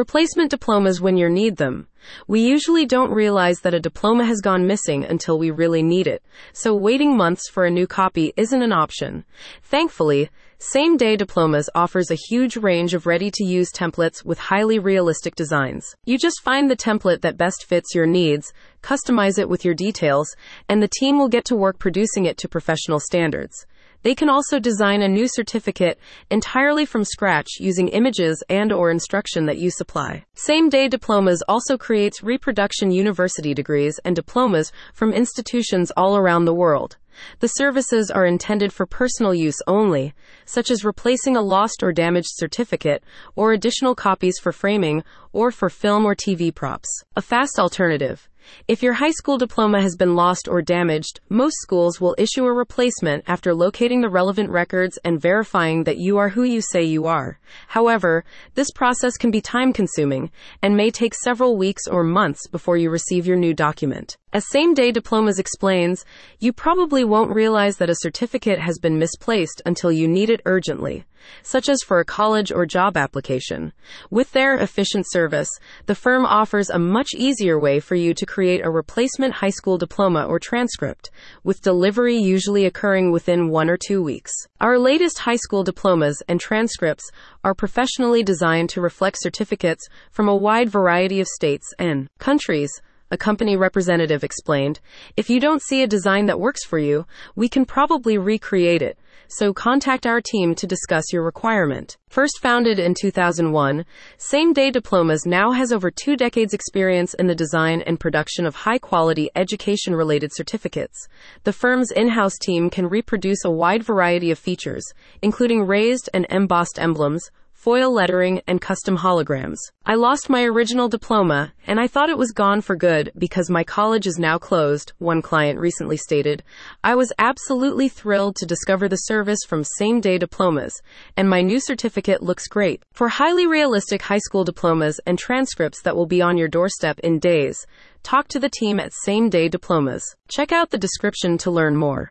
Replacement diplomas when you need them. We usually don't realize that a diploma has gone missing until we really need it, so waiting months for a new copy isn't an option. Thankfully, same day diplomas offers a huge range of ready to use templates with highly realistic designs. You just find the template that best fits your needs, customize it with your details, and the team will get to work producing it to professional standards. They can also design a new certificate entirely from scratch using images and or instruction that you supply. Same-day diplomas also creates reproduction university degrees and diplomas from institutions all around the world. The services are intended for personal use only, such as replacing a lost or damaged certificate, or additional copies for framing, or for film or TV props. A fast alternative. If your high school diploma has been lost or damaged, most schools will issue a replacement after locating the relevant records and verifying that you are who you say you are. However, this process can be time consuming and may take several weeks or months before you receive your new document. As Same Day Diplomas explains, you probably won't realize that a certificate has been misplaced until you need it urgently, such as for a college or job application. With their efficient service, the firm offers a much easier way for you to create a replacement high school diploma or transcript, with delivery usually occurring within one or two weeks. Our latest high school diplomas and transcripts are professionally designed to reflect certificates from a wide variety of states and countries a company representative explained. If you don't see a design that works for you, we can probably recreate it. So contact our team to discuss your requirement. First founded in 2001, Same Day Diplomas now has over two decades experience in the design and production of high quality education related certificates. The firm's in-house team can reproduce a wide variety of features, including raised and embossed emblems, foil lettering, and custom holograms. I lost my original diploma, and I thought it was gone for good because my college is now closed, one client recently stated. I was absolutely thrilled to discover the service from same day diplomas, and my new certificate looks great. For highly realistic high school diplomas and transcripts that will be on your doorstep in days, talk to the team at Same Day Diplomas. Check out the description to learn more.